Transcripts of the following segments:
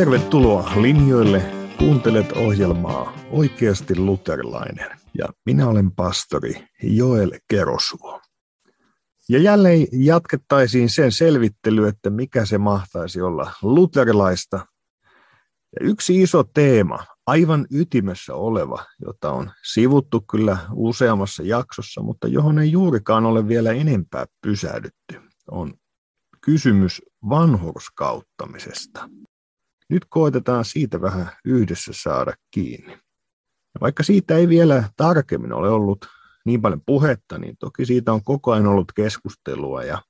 Tervetuloa linjoille. Kuuntelet ohjelmaa Oikeasti luterilainen. Ja minä olen pastori Joel Kerosuo. Ja jälleen jatkettaisiin sen selvittely, että mikä se mahtaisi olla luterilaista. Ja yksi iso teema, aivan ytimessä oleva, jota on sivuttu kyllä useammassa jaksossa, mutta johon ei juurikaan ole vielä enempää pysähdytty, on kysymys vanhurskauttamisesta. Nyt koitetaan siitä vähän yhdessä saada kiinni. Ja vaikka siitä ei vielä tarkemmin ole ollut niin paljon puhetta, niin toki siitä on koko ajan ollut keskustelua ja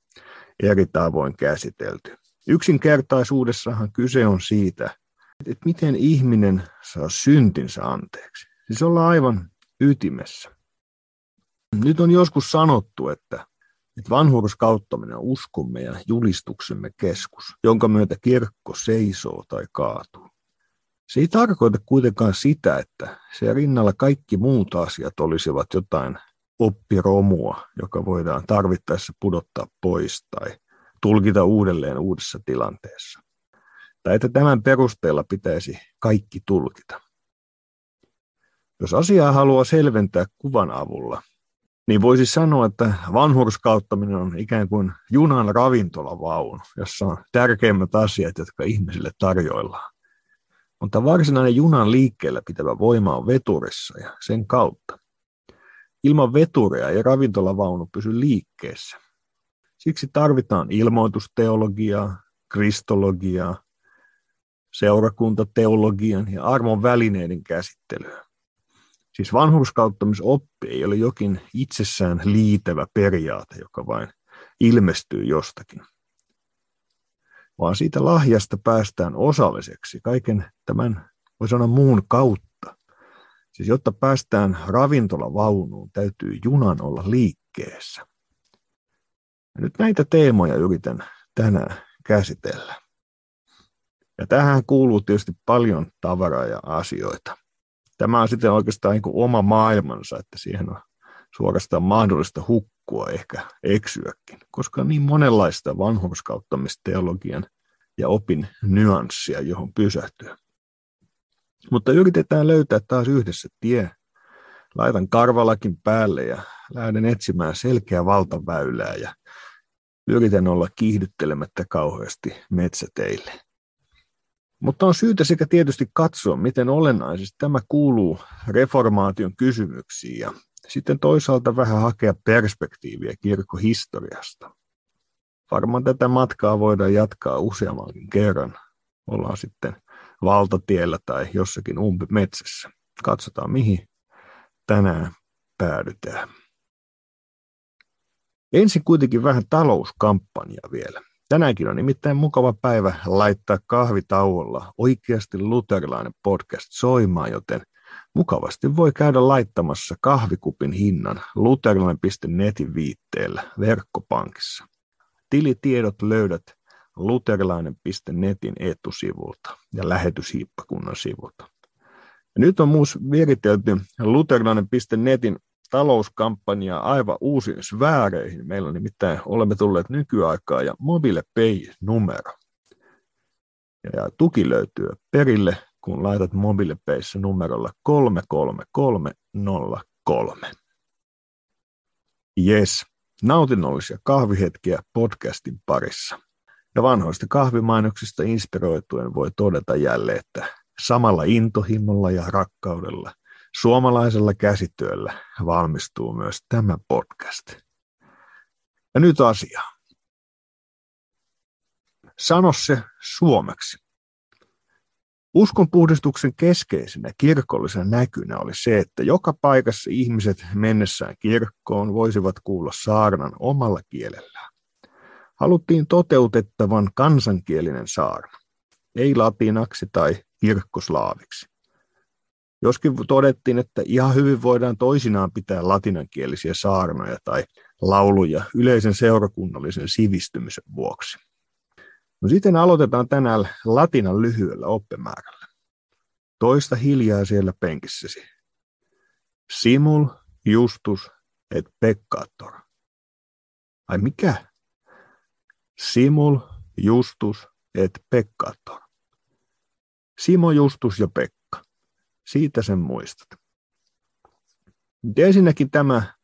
eri tavoin käsitelty. Yksinkertaisuudessahan kyse on siitä, että miten ihminen saa syntinsä anteeksi. Siis ollaan aivan ytimessä. Nyt on joskus sanottu, että, että vanhurskauttaminen on uskomme ja julistuksemme keskus, jonka myötä kirkko seisoo tai kaatuu. Se ei tarkoita kuitenkaan sitä, että se rinnalla kaikki muut asiat olisivat jotain oppiromua, joka voidaan tarvittaessa pudottaa pois tai tulkita uudelleen uudessa tilanteessa. Tai että tämän perusteella pitäisi kaikki tulkita. Jos asiaa haluaa selventää kuvan avulla, niin voisi sanoa, että vanhurskauttaminen on ikään kuin junan ravintolavaunu, jossa on tärkeimmät asiat, jotka ihmisille tarjoillaan. Mutta varsinainen junan liikkeellä pitävä voima on veturissa ja sen kautta. Ilman veturia ei ravintolavaunu pysy liikkeessä. Siksi tarvitaan ilmoitusteologiaa, kristologiaa, seurakuntateologian ja armon välineiden käsittelyä. Siis vanhurskauttamisoppi ei ole jokin itsessään liitävä periaate, joka vain ilmestyy jostakin, vaan siitä lahjasta päästään osalliseksi kaiken tämän, voi sanoa, muun kautta. Siis jotta päästään ravintolavaunuun, täytyy junan olla liikkeessä. Ja nyt näitä teemoja yritän tänään käsitellä. Ja tähän kuuluu tietysti paljon tavaraa ja asioita. Tämä on sitten oikeastaan niin oma maailmansa, että siihen on suorastaan mahdollista hukkua, ehkä eksyäkin, koska on niin monenlaista vanhurskauttamisteologian ja opin nyanssia, johon pysähtyä. Mutta yritetään löytää taas yhdessä tie. Laitan karvalakin päälle ja lähden etsimään selkeää valtaväylää ja yritän olla kiihdyttelemättä kauheasti metsäteille. Mutta on syytä sekä tietysti katsoa, miten olennaisesti tämä kuuluu reformaation kysymyksiin ja sitten toisaalta vähän hakea perspektiiviä kirkkohistoriasta. Varmaan tätä matkaa voidaan jatkaa useammankin kerran. Ollaan sitten valtatiellä tai jossakin umpimetsässä. Katsotaan, mihin tänään päädytään. Ensin kuitenkin vähän talouskampanjaa vielä. Tänäänkin on nimittäin mukava päivä laittaa kahvitauolla oikeasti luterilainen podcast soimaan, joten mukavasti voi käydä laittamassa kahvikupin hinnan luterilainen.netin viitteellä verkkopankissa. Tilitiedot löydät luterilainen.netin etusivulta ja lähetyshiippakunnan sivulta. Ja nyt on myös viritelty luterilainen.netin talouskampanja aivan uusiin sfääreihin. Meillä nimittäin olemme tulleet nykyaikaan ja Mobile Pay-numero. Ja tuki löytyy perille, kun laitat Mobile Payssä numerolla 33303. Yes, nautinnollisia kahvihetkiä podcastin parissa. Ja vanhoista kahvimainoksista inspiroituen voi todeta jälleen, että samalla intohimolla ja rakkaudella Suomalaisella käsityöllä valmistuu myös tämä podcast. Ja nyt asia. Sano se suomeksi. Uskonpuhdistuksen keskeisenä kirkollisena näkynä oli se, että joka paikassa ihmiset mennessään kirkkoon voisivat kuulla saarnan omalla kielellään. Haluttiin toteutettavan kansankielinen saarna, ei latinaksi tai kirkkoslaaviksi. Joskin todettiin, että ihan hyvin voidaan toisinaan pitää latinankielisiä saarnoja tai lauluja yleisen seurakunnallisen sivistymisen vuoksi. No sitten aloitetaan tänään latinan lyhyellä oppimäärällä. Toista hiljaa siellä penkissäsi. Simul, justus et peccator. Ai mikä? Simul, justus et peccator. Simo, Justus ja Pekka. Siitä sen muistat. Ensinnäkin tämä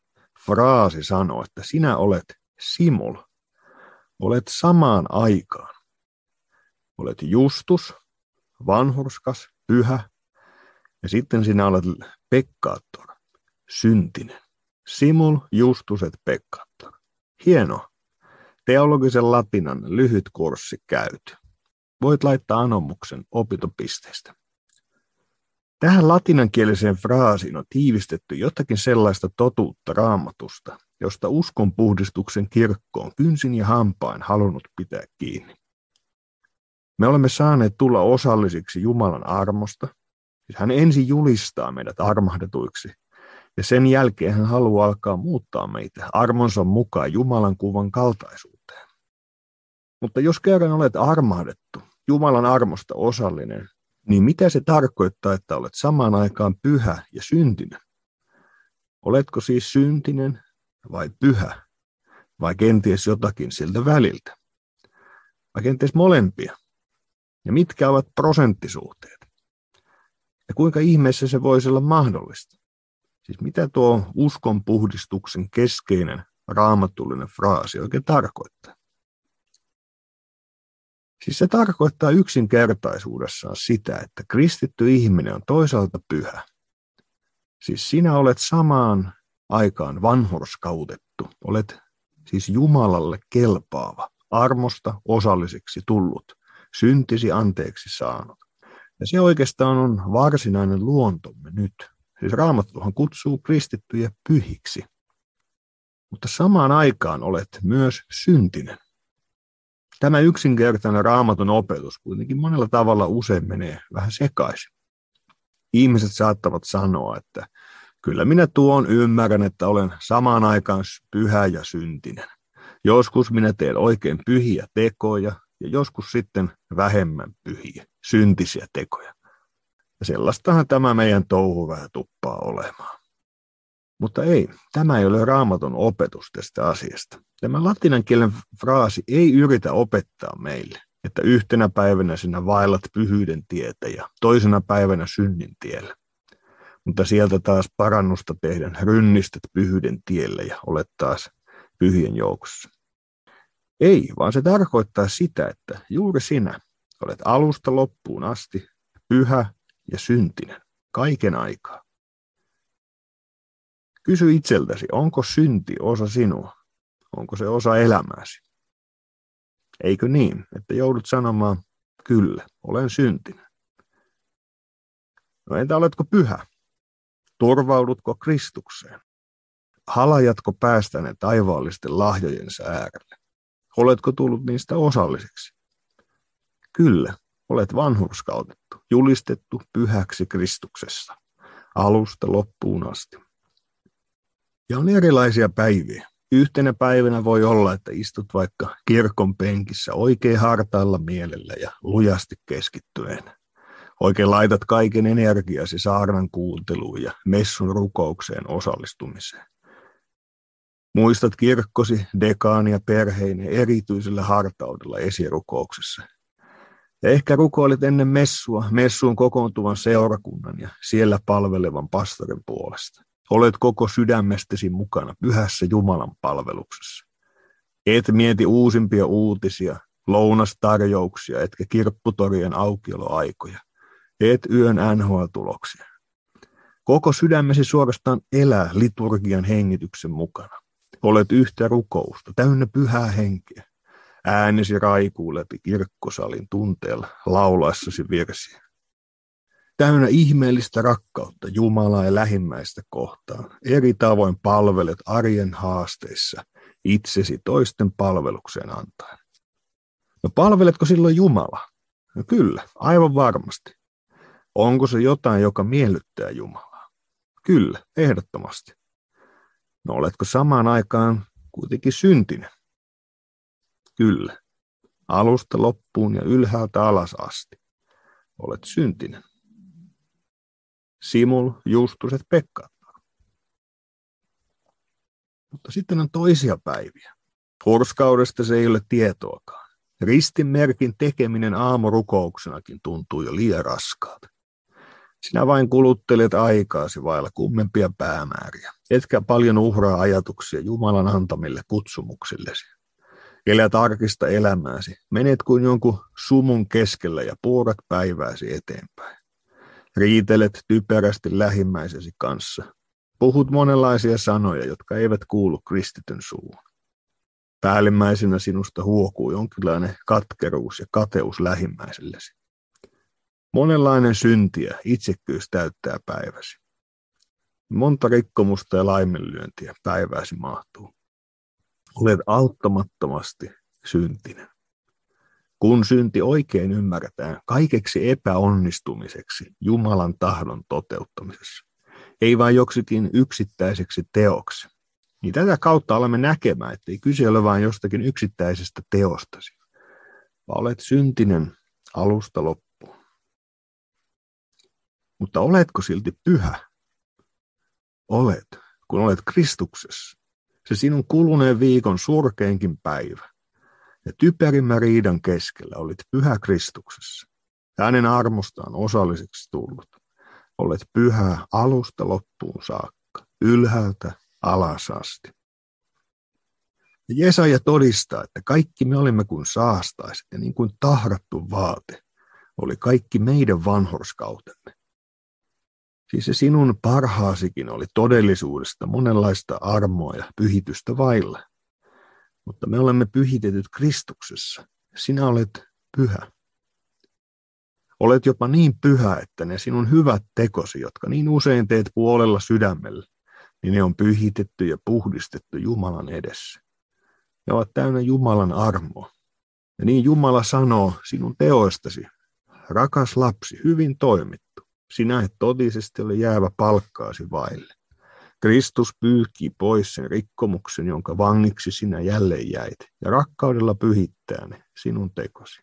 fraasi sanoo, että sinä olet Simul. Olet samaan aikaan. Olet Justus, vanhurskas, pyhä, ja sitten sinä olet Pekkaattor, syntinen. Simul, Justus et Pekkaattor. Hieno. Teologisen latinan lyhyt kurssi käyty. Voit laittaa anomuksen opintopisteestä. Tähän latinankieliseen fraasiin on tiivistetty jotakin sellaista totuutta raamatusta, josta uskon puhdistuksen kirkko on kynsin ja hampain halunnut pitää kiinni. Me olemme saaneet tulla osallisiksi Jumalan armosta. Siis hän ensin julistaa meidät armahdetuiksi, ja sen jälkeen hän haluaa alkaa muuttaa meitä armonsa mukaan Jumalan kuvan kaltaisuuteen. Mutta jos kerran olet armahdettu, Jumalan armosta osallinen, niin mitä se tarkoittaa, että olet samaan aikaan pyhä ja syntinen? Oletko siis syntinen vai pyhä? Vai kenties jotakin siltä väliltä? Vai kenties molempia? Ja mitkä ovat prosenttisuhteet? Ja kuinka ihmeessä se voisi olla mahdollista? Siis mitä tuo uskon puhdistuksen keskeinen raamatullinen fraasi oikein tarkoittaa? Siis se tarkoittaa yksinkertaisuudessaan sitä, että kristitty ihminen on toisaalta pyhä. Siis sinä olet samaan aikaan vanhurskautettu, olet siis Jumalalle kelpaava, armosta osalliseksi tullut, syntisi anteeksi saanut. Ja se oikeastaan on varsinainen luontomme nyt. Siis Raamattuhan kutsuu kristittyjä pyhiksi. Mutta samaan aikaan olet myös syntinen. Tämä yksinkertainen raamatun opetus kuitenkin monella tavalla usein menee vähän sekaisin. Ihmiset saattavat sanoa, että kyllä minä tuon ymmärrän, että olen samaan aikaan pyhä ja syntinen. Joskus minä teen oikein pyhiä tekoja ja joskus sitten vähemmän pyhiä, syntisiä tekoja. Ja sellaistahan tämä meidän touhu vähän tuppaa olemaan. Mutta ei, tämä ei ole raamaton opetus tästä asiasta. Tämä latinan kielen fraasi ei yritä opettaa meille, että yhtenä päivänä sinä vaellat pyhyyden tietä ja toisena päivänä synnin tiellä. Mutta sieltä taas parannusta tehdään rynnistät pyhyyden tielle ja olet taas pyhien joukossa. Ei, vaan se tarkoittaa sitä, että juuri sinä olet alusta loppuun asti pyhä ja syntinen kaiken aikaa. Kysy itseltäsi, onko synti osa sinua? Onko se osa elämääsi? Eikö niin, että joudut sanomaan, kyllä, olen syntinen. No entä oletko pyhä? Turvaudutko Kristukseen? Halajatko päästäne taivaallisten lahjojensa äärelle? Oletko tullut niistä osalliseksi? Kyllä, olet vanhurskautettu, julistettu pyhäksi Kristuksessa, alusta loppuun asti. Ja on erilaisia päiviä. Yhtenä päivänä voi olla, että istut vaikka kirkon penkissä oikein hartailla mielellä ja lujasti keskittyneenä. Oikein laitat kaiken energiasi saarnan kuunteluun ja messun rukoukseen osallistumiseen. Muistat kirkkosi, dekaania perheineen erityisellä hartaudella esirukouksessa. Ja ehkä rukoilit ennen messua, messuun kokoontuvan seurakunnan ja siellä palvelevan pastorin puolesta. Olet koko sydämestäsi mukana pyhässä Jumalan palveluksessa. Et mieti uusimpia uutisia, lounastarjouksia, etkä kirpputorien aukioloaikoja. Et yön NHL-tuloksia. Koko sydämesi suorastaan elää liturgian hengityksen mukana. Olet yhtä rukousta, täynnä pyhää henkeä. Äänesi raikuu läpi kirkkosalin tunteella laulaessasi virsiä täynnä ihmeellistä rakkautta Jumalaa ja lähimmäistä kohtaan. Eri tavoin palvelet arjen haasteissa itsesi toisten palvelukseen antaen. No palveletko silloin Jumalaa? No kyllä, aivan varmasti. Onko se jotain, joka miellyttää Jumalaa? Kyllä, ehdottomasti. No oletko samaan aikaan kuitenkin syntinen? Kyllä. Alusta loppuun ja ylhäältä alas asti. Olet syntinen. Simul, Justuset, Pekka. Mutta sitten on toisia päiviä. Hurskaudesta se ei ole tietoakaan. Ristinmerkin tekeminen aamurukouksenakin tuntuu jo liian raskaalta. Sinä vain kuluttelet aikaasi vailla kummempia päämääriä, etkä paljon uhraa ajatuksia Jumalan antamille kutsumuksillesi. Elät arkista elämääsi, menet kuin jonkun sumun keskellä ja puorat päivääsi eteenpäin. Riitelet typerästi lähimmäisesi kanssa. Puhut monenlaisia sanoja, jotka eivät kuulu kristityn suuhun. Päällimmäisenä sinusta huokuu jonkinlainen katkeruus ja kateus lähimmäisellesi. Monenlainen synti ja itsekkyys täyttää päiväsi. Monta rikkomusta ja laiminlyöntiä päivääsi mahtuu. Olet auttamattomasti syntinen. Kun synti oikein ymmärretään kaikeksi epäonnistumiseksi Jumalan tahdon toteuttamisessa, ei vain joksikin yksittäiseksi teoksi, niin tätä kautta olemme näkemään, että ei kyse ole vain jostakin yksittäisestä teostasi, vaan olet syntinen alusta loppuun. Mutta oletko silti pyhä? Olet, kun olet Kristuksessa. Se sinun kuluneen viikon surkeinkin päivä. Ja typerimmän riidan keskellä olit pyhä Kristuksessa. Hänen armostaan osalliseksi tullut. Olet pyhä alusta loppuun saakka, ylhäältä alas asti. Ja Jesaja todistaa, että kaikki me olimme kuin saastaiset ja niin kuin tahrattu vaate oli kaikki meidän vanhorskautemme. Siis se sinun parhaasikin oli todellisuudesta monenlaista armoa ja pyhitystä vailla. Mutta me olemme pyhitetyt Kristuksessa. Sinä olet pyhä. Olet jopa niin pyhä, että ne sinun hyvät tekosi, jotka niin usein teet puolella sydämellä, niin ne on pyhitetty ja puhdistettu Jumalan edessä. Ne ovat täynnä Jumalan armoa. Ja niin Jumala sanoo sinun teoistasi, rakas lapsi, hyvin toimittu. Sinä et totisesti ole jäävä palkkaasi vaille. Kristus pyyhkii pois sen rikkomuksen, jonka vangiksi sinä jälleen jäit, ja rakkaudella pyhittää ne sinun tekosi.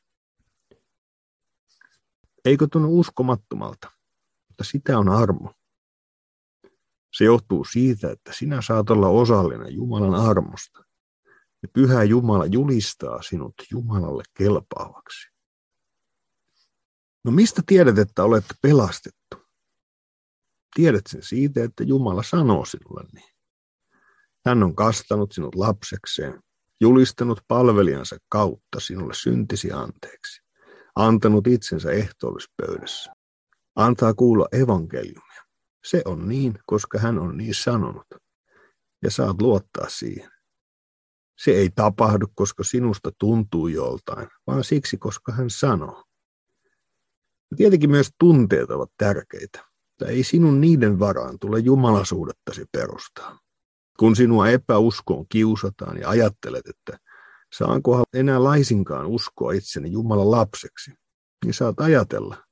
Eikö tunnu uskomattomalta? Mutta sitä on armo. Se johtuu siitä, että sinä saat olla osallinen Jumalan armosta. Ja pyhä Jumala julistaa sinut Jumalalle kelpaavaksi. No mistä tiedät, että olet pelastettu? Tiedät sen siitä, että Jumala sanoo sinulle niin. Hän on kastanut sinut lapsekseen, julistanut palvelijansa kautta sinulle syntisi anteeksi, antanut itsensä ehtoollispöydässä, antaa kuulla evankeliumia. Se on niin, koska hän on niin sanonut, ja saat luottaa siihen. Se ei tapahdu, koska sinusta tuntuu joltain, vaan siksi, koska hän sanoo. Tietenkin myös tunteet ovat tärkeitä, mutta ei sinun niiden varaan tule jumalasuudettasi perustaa. Kun sinua epäuskoon kiusataan ja ajattelet, että saankohan enää laisinkaan uskoa itseni Jumalan lapseksi, niin saat ajatella,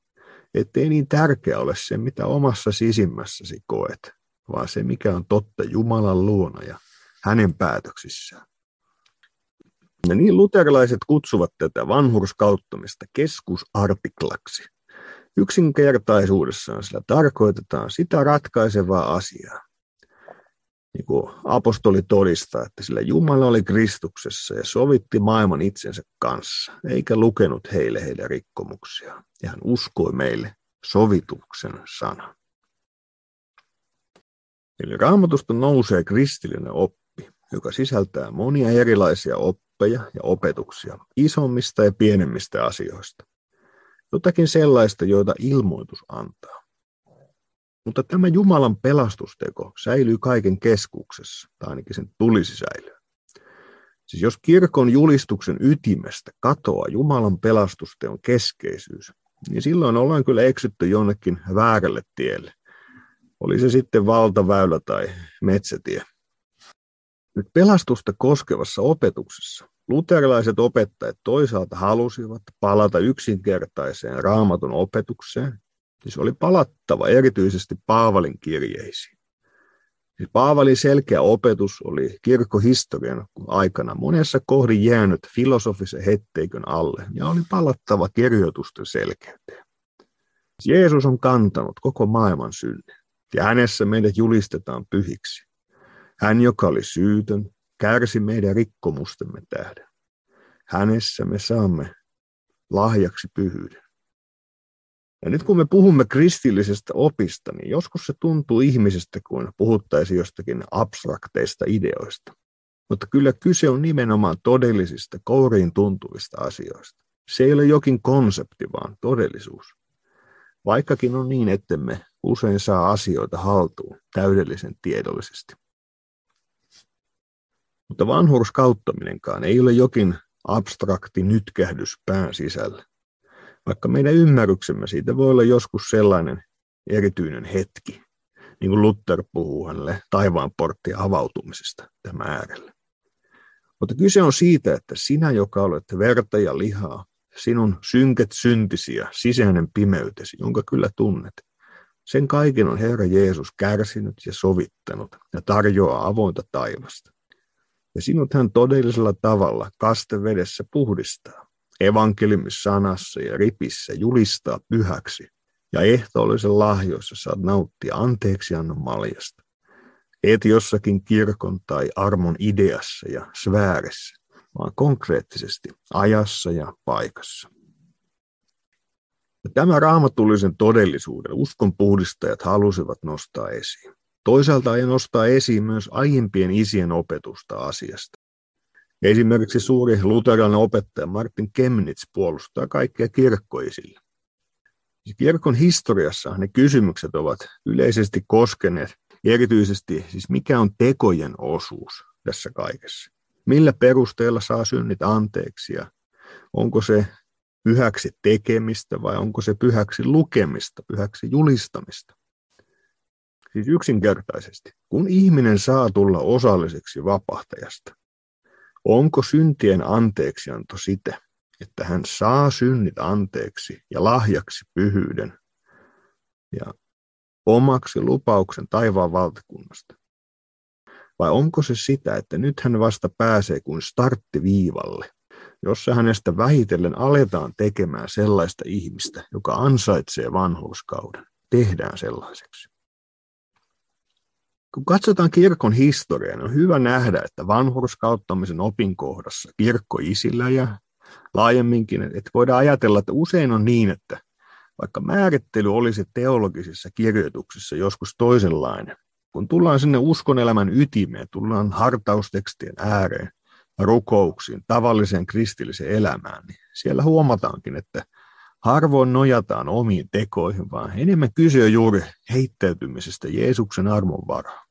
ettei niin tärkeä ole se, mitä omassa sisimmässäsi koet, vaan se, mikä on totta Jumalan luona ja hänen päätöksissään. Ja niin luterilaiset kutsuvat tätä vanhurskauttamista keskusartiklaksi. Yksinkertaisuudessaan sillä tarkoitetaan sitä ratkaisevaa asiaa. Niin kuin apostoli todistaa, että sillä Jumala oli Kristuksessa ja sovitti maailman itsensä kanssa, eikä lukenut heille heidän rikkomuksiaan. Ja hän uskoi meille sovituksen sana. Eli raamatusta nousee kristillinen oppi, joka sisältää monia erilaisia oppeja ja opetuksia isommista ja pienemmistä asioista jotakin sellaista, joita ilmoitus antaa. Mutta tämä Jumalan pelastusteko säilyy kaiken keskuksessa, tai ainakin sen tulisi säilyä. Siis jos kirkon julistuksen ytimestä katoaa Jumalan pelastusteon keskeisyys, niin silloin ollaan kyllä eksytty jonnekin väärälle tielle. Oli se sitten valtaväylä tai metsätie. Nyt pelastusta koskevassa opetuksessa Luterilaiset opettajat toisaalta halusivat palata yksinkertaiseen raamatun opetukseen, siis oli palattava erityisesti Paavalin kirjeisiin. Siis Paavalin selkeä opetus oli kirkkohistorian aikana monessa kohdin jäänyt filosofisen hetteikön alle ja oli palattava kirjoitusten selkeyteen. Jeesus on kantanut koko maailman synnin ja hänessä meidät julistetaan pyhiksi. Hän, joka oli syytön, kärsi meidän rikkomustemme tähden. Hänessä me saamme lahjaksi pyhyyden. Ja nyt kun me puhumme kristillisestä opista, niin joskus se tuntuu ihmisestä, kun puhuttaisiin jostakin abstrakteista ideoista. Mutta kyllä kyse on nimenomaan todellisista, kouriin tuntuvista asioista. Se ei ole jokin konsepti, vaan todellisuus. Vaikkakin on niin, ettemme usein saa asioita haltuun täydellisen tiedollisesti. Mutta vanhurskauttaminenkaan ei ole jokin abstrakti nytkähdys pään sisällä. Vaikka meidän ymmärryksemme siitä voi olla joskus sellainen erityinen hetki, niin kuin Luther puhuu hänelle taivaan porttien avautumisesta tämä äärellä. Mutta kyse on siitä, että sinä, joka olet verta ja lihaa, sinun synket syntisi ja sisäinen pimeytesi, jonka kyllä tunnet, sen kaiken on Herra Jeesus kärsinyt ja sovittanut ja tarjoaa avointa taivasta. Ja sinut hän todellisella tavalla kastevedessä puhdistaa, evankeliumissanassa ja ripissä julistaa pyhäksi, ja ehtoollisen lahjoissa saat nauttia anteeksiannon maljasta. Et jossakin kirkon tai armon ideassa ja sfäärissä, vaan konkreettisesti ajassa ja paikassa. Tämä raamatullisen todellisuuden uskon puhdistajat halusivat nostaa esiin. Toisaalta ei nostaa esiin myös aiempien isien opetusta asiasta. Esimerkiksi suuri luterilainen opettaja Martin Kemnitz puolustaa kaikkea kirkkoisille. Kirkon historiassa ne kysymykset ovat yleisesti koskeneet erityisesti siis mikä on tekojen osuus tässä kaikessa. Millä perusteella saa synnit anteeksi ja onko se pyhäksi tekemistä vai onko se pyhäksi lukemista, pyhäksi julistamista. Siis yksinkertaisesti, kun ihminen saa tulla osalliseksi vapahtajasta, onko syntien anteeksianto sitä, että hän saa synnit anteeksi ja lahjaksi pyhyyden ja omaksi lupauksen taivaan valtakunnasta? Vai onko se sitä, että nyt hän vasta pääsee kuin starttiviivalle, jossa hänestä vähitellen aletaan tekemään sellaista ihmistä, joka ansaitsee vanhuuskauden, tehdään sellaiseksi? Kun katsotaan kirkon historiaa, niin on hyvä nähdä, että vanhurskauttamisen opinkohdassa kirkkoisillä ja laajemminkin, että voidaan ajatella, että usein on niin, että vaikka määrittely olisi teologisissa kirjoituksissa joskus toisenlainen, kun tullaan sinne uskonelämän ytimeen, tullaan hartaustekstien ääreen, rukouksiin, tavalliseen kristilliseen elämään, niin siellä huomataankin, että harvoin nojataan omiin tekoihin, vaan enemmän kyse on juuri heittäytymisestä Jeesuksen armon varaan.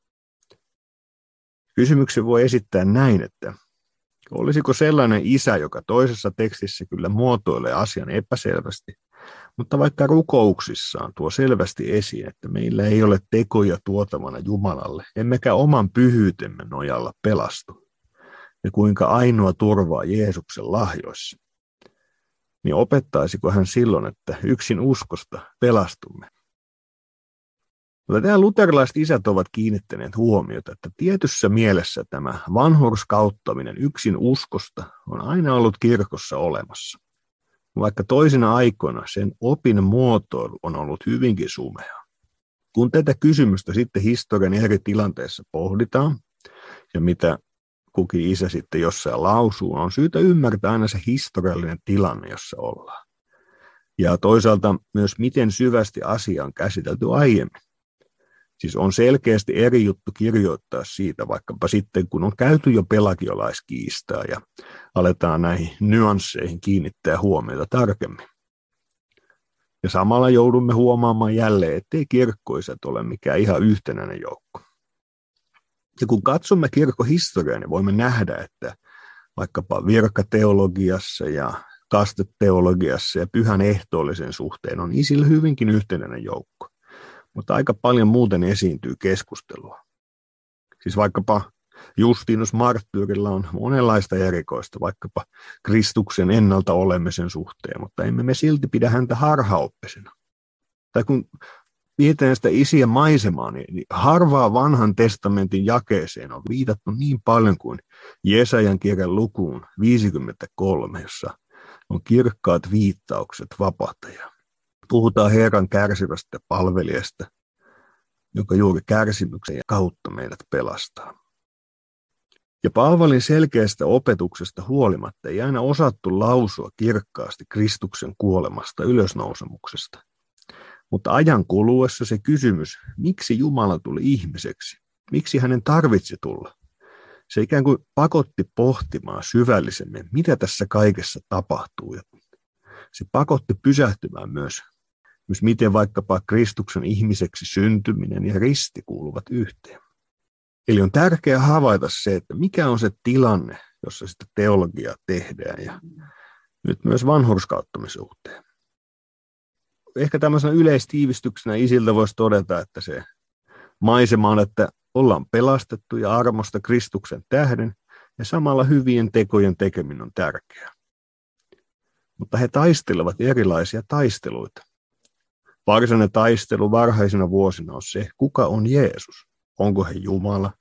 Kysymyksen voi esittää näin, että olisiko sellainen isä, joka toisessa tekstissä kyllä muotoilee asian epäselvästi, mutta vaikka rukouksissaan tuo selvästi esiin, että meillä ei ole tekoja tuotavana Jumalalle, emmekä oman pyhyytemme nojalla pelastu, ja kuinka ainoa turvaa Jeesuksen lahjoissa, niin opettaisiko hän silloin, että yksin uskosta pelastumme? Mutta tämä luterilaiset isät ovat kiinnittäneet huomiota, että tietyssä mielessä tämä vanhurskauttaminen yksin uskosta on aina ollut kirkossa olemassa vaikka toisina aikoina sen opin muotoilu on ollut hyvinkin sumea. Kun tätä kysymystä sitten historian eri tilanteissa pohditaan, ja mitä kukin isä sitten jossain lausuu, on syytä ymmärtää aina se historiallinen tilanne, jossa ollaan. Ja toisaalta myös, miten syvästi asia on käsitelty aiemmin. Siis on selkeästi eri juttu kirjoittaa siitä, vaikkapa sitten kun on käyty jo pelagiolaiskiistaa ja aletaan näihin nyansseihin kiinnittää huomiota tarkemmin. Ja samalla joudumme huomaamaan jälleen, ettei kirkkoiset ole mikään ihan yhtenäinen joukko. Ja kun katsomme kirkkohistoriaa, niin voimme nähdä, että vaikkapa virkateologiassa ja kasteteologiassa ja pyhän ehtoollisen suhteen on isillä hyvinkin yhtenäinen joukko mutta aika paljon muuten esiintyy keskustelua. Siis vaikkapa Justinus Marttyyrillä on monenlaista erikoista, vaikkapa Kristuksen ennalta olemisen suhteen, mutta emme me silti pidä häntä harhaoppisena. Tai kun mietitään sitä isiä maisemaa, niin, niin harvaa vanhan testamentin jakeeseen on viitattu niin paljon kuin Jesajan kirjan lukuun 53, jossa on kirkkaat viittaukset vapahtajaan puhutaan Herran kärsivästä palvelijasta, joka juuri kärsimyksen kautta meidät pelastaa. Ja Paavalin selkeästä opetuksesta huolimatta ei aina osattu lausua kirkkaasti Kristuksen kuolemasta ylösnousemuksesta. Mutta ajan kuluessa se kysymys, miksi Jumala tuli ihmiseksi, miksi hänen tarvitsi tulla, se ikään kuin pakotti pohtimaan syvällisemmin, mitä tässä kaikessa tapahtuu. Se pakotti pysähtymään myös, myös miten vaikkapa Kristuksen ihmiseksi syntyminen ja risti kuuluvat yhteen. Eli on tärkeää havaita se, että mikä on se tilanne, jossa sitä teologiaa tehdään ja nyt myös vanhurskauttamisuhteen. Ehkä tämmöisenä yleistiivistyksenä isiltä voisi todeta, että se maisema on, että ollaan pelastettu ja armosta Kristuksen tähden ja samalla hyvien tekojen tekeminen on tärkeää. Mutta he taistelevat erilaisia taisteluita. Varsinainen taistelu varhaisina vuosina on se, kuka on Jeesus. Onko hän Jumala,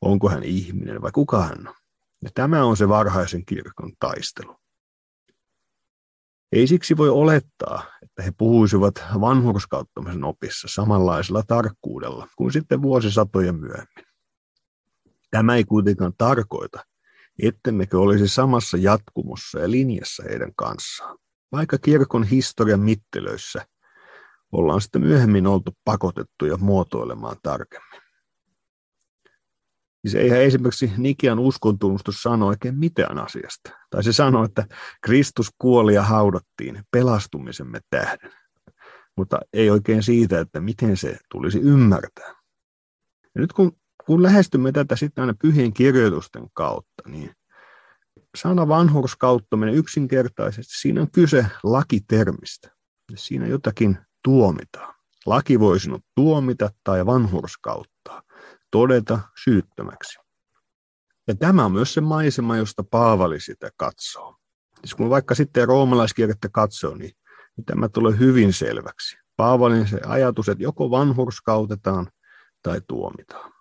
onko hän ihminen vai kuka hän on. Ja tämä on se varhaisen kirkon taistelu. Ei siksi voi olettaa, että he puhuisivat vanhurskauttamisen opissa samanlaisella tarkkuudella kuin sitten vuosisatoja myöhemmin. Tämä ei kuitenkaan tarkoita, ettemmekö olisi samassa jatkumossa ja linjassa heidän kanssaan. Vaikka kirkon historian mittelöissä ollaan sitten myöhemmin oltu pakotettuja muotoilemaan tarkemmin. Siis eihän esimerkiksi Nikian uskontunnustus sano oikein mitään asiasta. Tai se sanoo, että Kristus kuoli ja haudattiin pelastumisemme tähden. Mutta ei oikein siitä, että miten se tulisi ymmärtää. Ja nyt kun, kun lähestymme tätä sitten aina pyhien kirjoitusten kautta, niin sana vanhurskauttaminen yksinkertaisesti, siinä on kyse lakitermistä. Siinä jotakin tuomitaan. Laki voi sinut tuomita tai vanhurskauttaa todeta syyttömäksi. Ja tämä on myös se maisema, josta Paavali sitä katsoo. Siis kun vaikka sitten roomalaiskirjettä katsoo, niin, niin tämä tulee hyvin selväksi. Paavalin se ajatus, että joko vanhurskautetaan tai tuomitaan.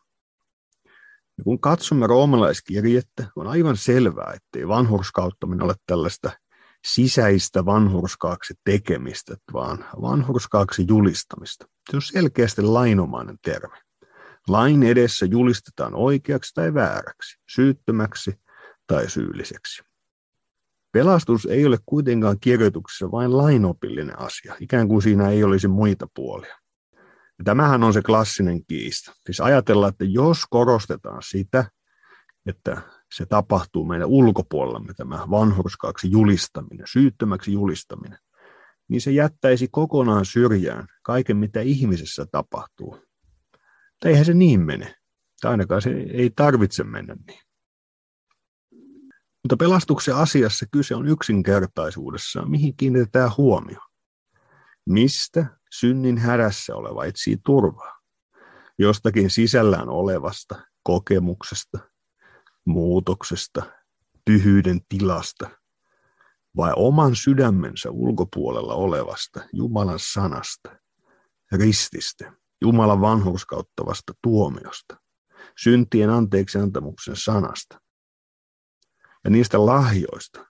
Ja kun katsomme roomalaiskirjettä, on aivan selvää, ettei vanhurskauttaminen ole tällaista sisäistä vanhurskaaksi tekemistä, vaan vanhurskaaksi julistamista. Se on selkeästi lainomainen termi. Lain edessä julistetaan oikeaksi tai vääräksi, syyttömäksi tai syylliseksi. Pelastus ei ole kuitenkaan kirjoituksessa vain lainopillinen asia, ikään kuin siinä ei olisi muita puolia. Ja tämähän on se klassinen kiista. Siis ajatellaan, että jos korostetaan sitä, että se tapahtuu meidän ulkopuolellamme, tämä vanhurskaaksi julistaminen, syyttömäksi julistaminen, niin se jättäisi kokonaan syrjään kaiken, mitä ihmisessä tapahtuu, tai eihän se niin mene. Tai ainakaan se ei tarvitse mennä niin. Mutta pelastuksen asiassa kyse on yksinkertaisuudessa, mihin kiinnitetään huomio. Mistä synnin hädässä oleva etsii turvaa? Jostakin sisällään olevasta kokemuksesta, muutoksesta, pyhyyden tilasta vai oman sydämensä ulkopuolella olevasta Jumalan sanasta, rististä, Jumalan vanhurskauttavasta tuomiosta, syntien anteeksi antamuksen sanasta ja niistä lahjoista,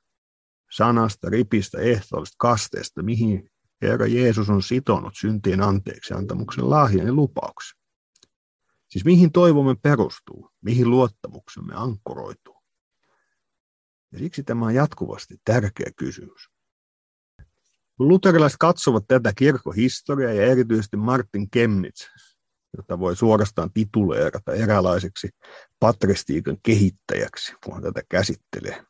sanasta, ripistä, ehtoollisesta kasteesta, mihin Herra Jeesus on sitonut syntien anteeksi antamuksen lahjan ja lupauksen. Siis mihin toivomme perustuu, mihin luottamuksemme ankkuroituu. Ja siksi tämä on jatkuvasti tärkeä kysymys. Kun luterilaiset katsovat tätä kirkkohistoriaa ja erityisesti Martin Kemnitz, jota voi suorastaan tituleerata eräänlaiseksi patristiikan kehittäjäksi, kun hän tätä käsittelee,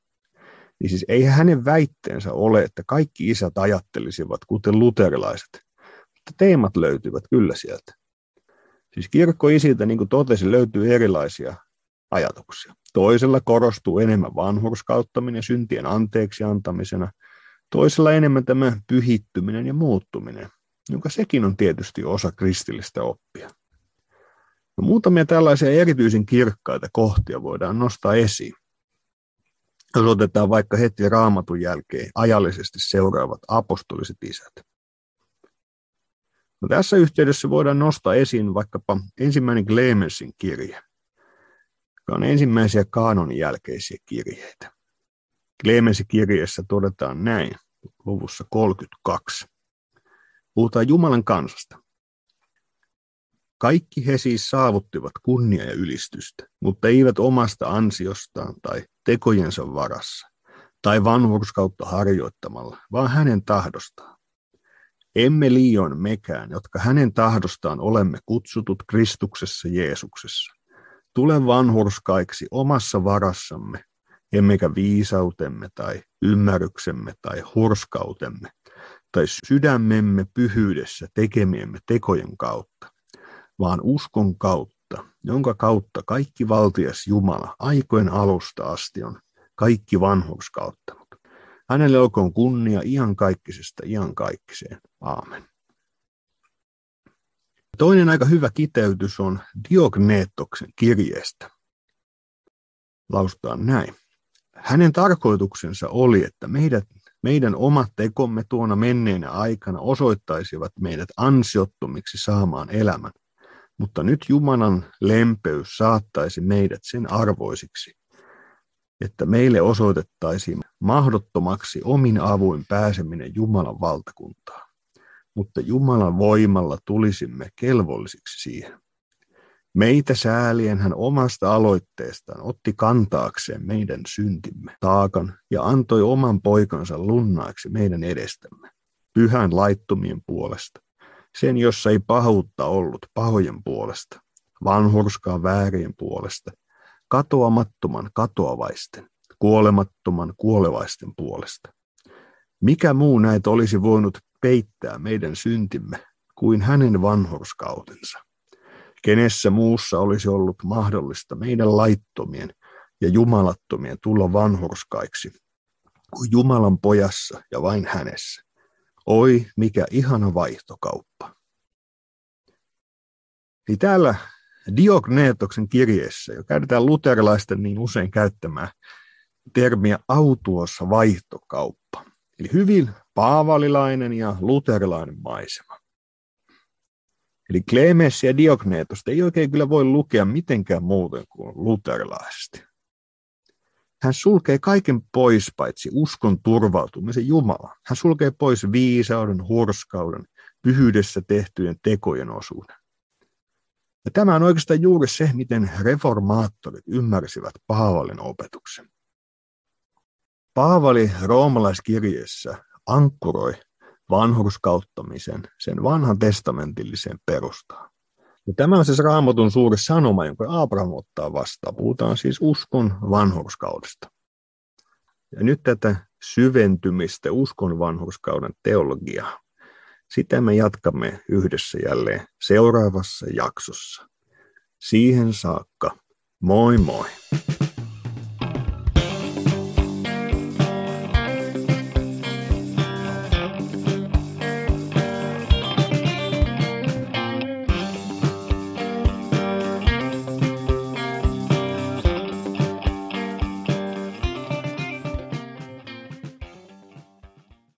niin siis ei hänen väitteensä ole, että kaikki isät ajattelisivat kuten luterilaiset, mutta teemat löytyvät kyllä sieltä. Siis kirkkoisiltä, niin kuin totesin, löytyy erilaisia ajatuksia. Toisella korostuu enemmän vanhurskauttaminen syntien anteeksi antamisena – Toisella enemmän tämä pyhittyminen ja muuttuminen, jonka sekin on tietysti osa kristillistä oppia. No, muutamia tällaisia erityisen kirkkaita kohtia voidaan nostaa esiin. Jos otetaan vaikka heti raamatun jälkeen ajallisesti seuraavat apostoliset isät. No, tässä yhteydessä voidaan nostaa esiin vaikkapa ensimmäinen Clemensin kirje, joka on ensimmäisiä kaanonin jälkeisiä kirjeitä. Clemensin kirjeessä todetaan näin luvussa 32. Puhutaan Jumalan kansasta. Kaikki he siis saavuttivat kunnia ja ylistystä, mutta eivät omasta ansiostaan tai tekojensa varassa, tai vanhurskautta harjoittamalla, vaan hänen tahdostaan. Emme liioin mekään, jotka hänen tahdostaan olemme kutsutut Kristuksessa Jeesuksessa. Tule vanhurskaiksi omassa varassamme, emmekä viisautemme tai ymmärryksemme tai hurskautemme tai sydämemme pyhyydessä tekemiemme tekojen kautta, vaan uskon kautta, jonka kautta kaikki valtias Jumala aikojen alusta asti on kaikki vanhurskauttanut. Hänelle olkoon kunnia iankaikkisesta iankaikkiseen. Aamen. Toinen aika hyvä kiteytys on Diogneettoksen kirjeestä. Lausutaan näin. Hänen tarkoituksensa oli, että meidät, meidän omat tekomme tuona menneenä aikana osoittaisivat meidät ansiottomiksi saamaan elämän, mutta nyt Jumalan lempeys saattaisi meidät sen arvoisiksi, että meille osoitettaisiin mahdottomaksi omin avuin pääseminen Jumalan valtakuntaan. Mutta Jumalan voimalla tulisimme kelvollisiksi siihen. Meitä säälien hän omasta aloitteestaan otti kantaakseen meidän syntimme taakan ja antoi oman poikansa lunnaaksi meidän edestämme, pyhän laittomien puolesta, sen jossa ei pahuutta ollut pahojen puolesta, vanhurskaa väärien puolesta, katoamattoman katoavaisten, kuolemattoman kuolevaisten puolesta. Mikä muu näitä olisi voinut peittää meidän syntimme kuin hänen vanhurskautensa? Kenessä muussa olisi ollut mahdollista meidän laittomien ja jumalattomien tulla vanhurskaiksi kuin Jumalan pojassa ja vain hänessä? Oi, mikä ihana vaihtokauppa. Eli täällä Diogneetoksen kirjeessä, jo käytetään luterilaisten niin usein käyttämää termiä autuossa vaihtokauppa. Eli hyvin paavalilainen ja luterilainen maisema. Eli Clemens ja Diogneetosta ei oikein kyllä voi lukea mitenkään muuten kuin luterilaisesti. Hän sulkee kaiken pois paitsi uskon turvautumisen Jumala. Hän sulkee pois viisauden, hurskauden, pyhyydessä tehtyjen tekojen osuuden. Ja tämä on oikeastaan juuri se, miten reformaattorit ymmärsivät Paavalin opetuksen. Paavali roomalaiskirjeessä ankkuroi vanhurskauttamisen sen vanhan testamentilliseen perustaan. Ja tämä on siis raamatun suuri sanoma, jonka Abraham ottaa vastaan. Puhutaan siis uskon vanhurskaudesta. Ja nyt tätä syventymistä uskon vanhurskauden teologiaa sitä me jatkamme yhdessä jälleen seuraavassa jaksossa. Siihen saakka, moi moi!